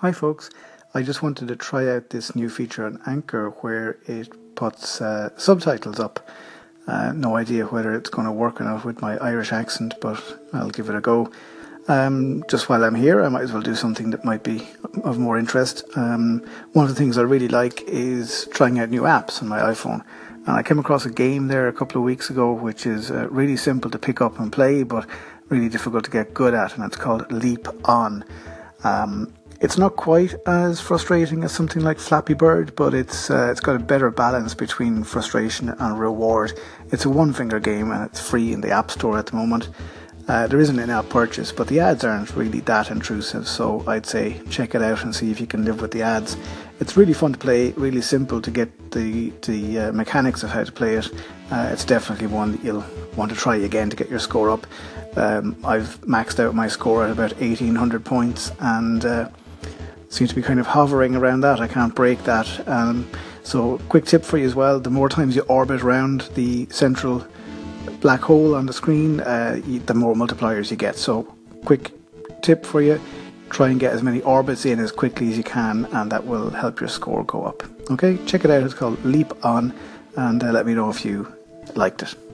Hi, folks. I just wanted to try out this new feature on Anchor where it puts uh, subtitles up. Uh, no idea whether it's going to work or not with my Irish accent, but I'll give it a go. Um, just while I'm here, I might as well do something that might be of more interest. Um, one of the things I really like is trying out new apps on my iPhone. And I came across a game there a couple of weeks ago, which is uh, really simple to pick up and play, but really difficult to get good at, and it's called Leap On. Um, it's not quite as frustrating as something like Flappy Bird, but it's uh, it's got a better balance between frustration and reward. It's a one finger game and it's free in the App Store at the moment. Uh, there isn't an app purchase, but the ads aren't really that intrusive, so I'd say check it out and see if you can live with the ads. It's really fun to play, really simple to get the the uh, mechanics of how to play it. Uh, it's definitely one that you'll want to try again to get your score up. Um, I've maxed out my score at about 1800 points and uh, seem to be kind of hovering around that. I can't break that. Um, so, quick tip for you as well: the more times you orbit around the central black hole on the screen, uh, the more multipliers you get. So, quick tip for you: try and get as many orbits in as quickly as you can, and that will help your score go up. Okay, check it out. It's called Leap On, and uh, let me know if you liked it.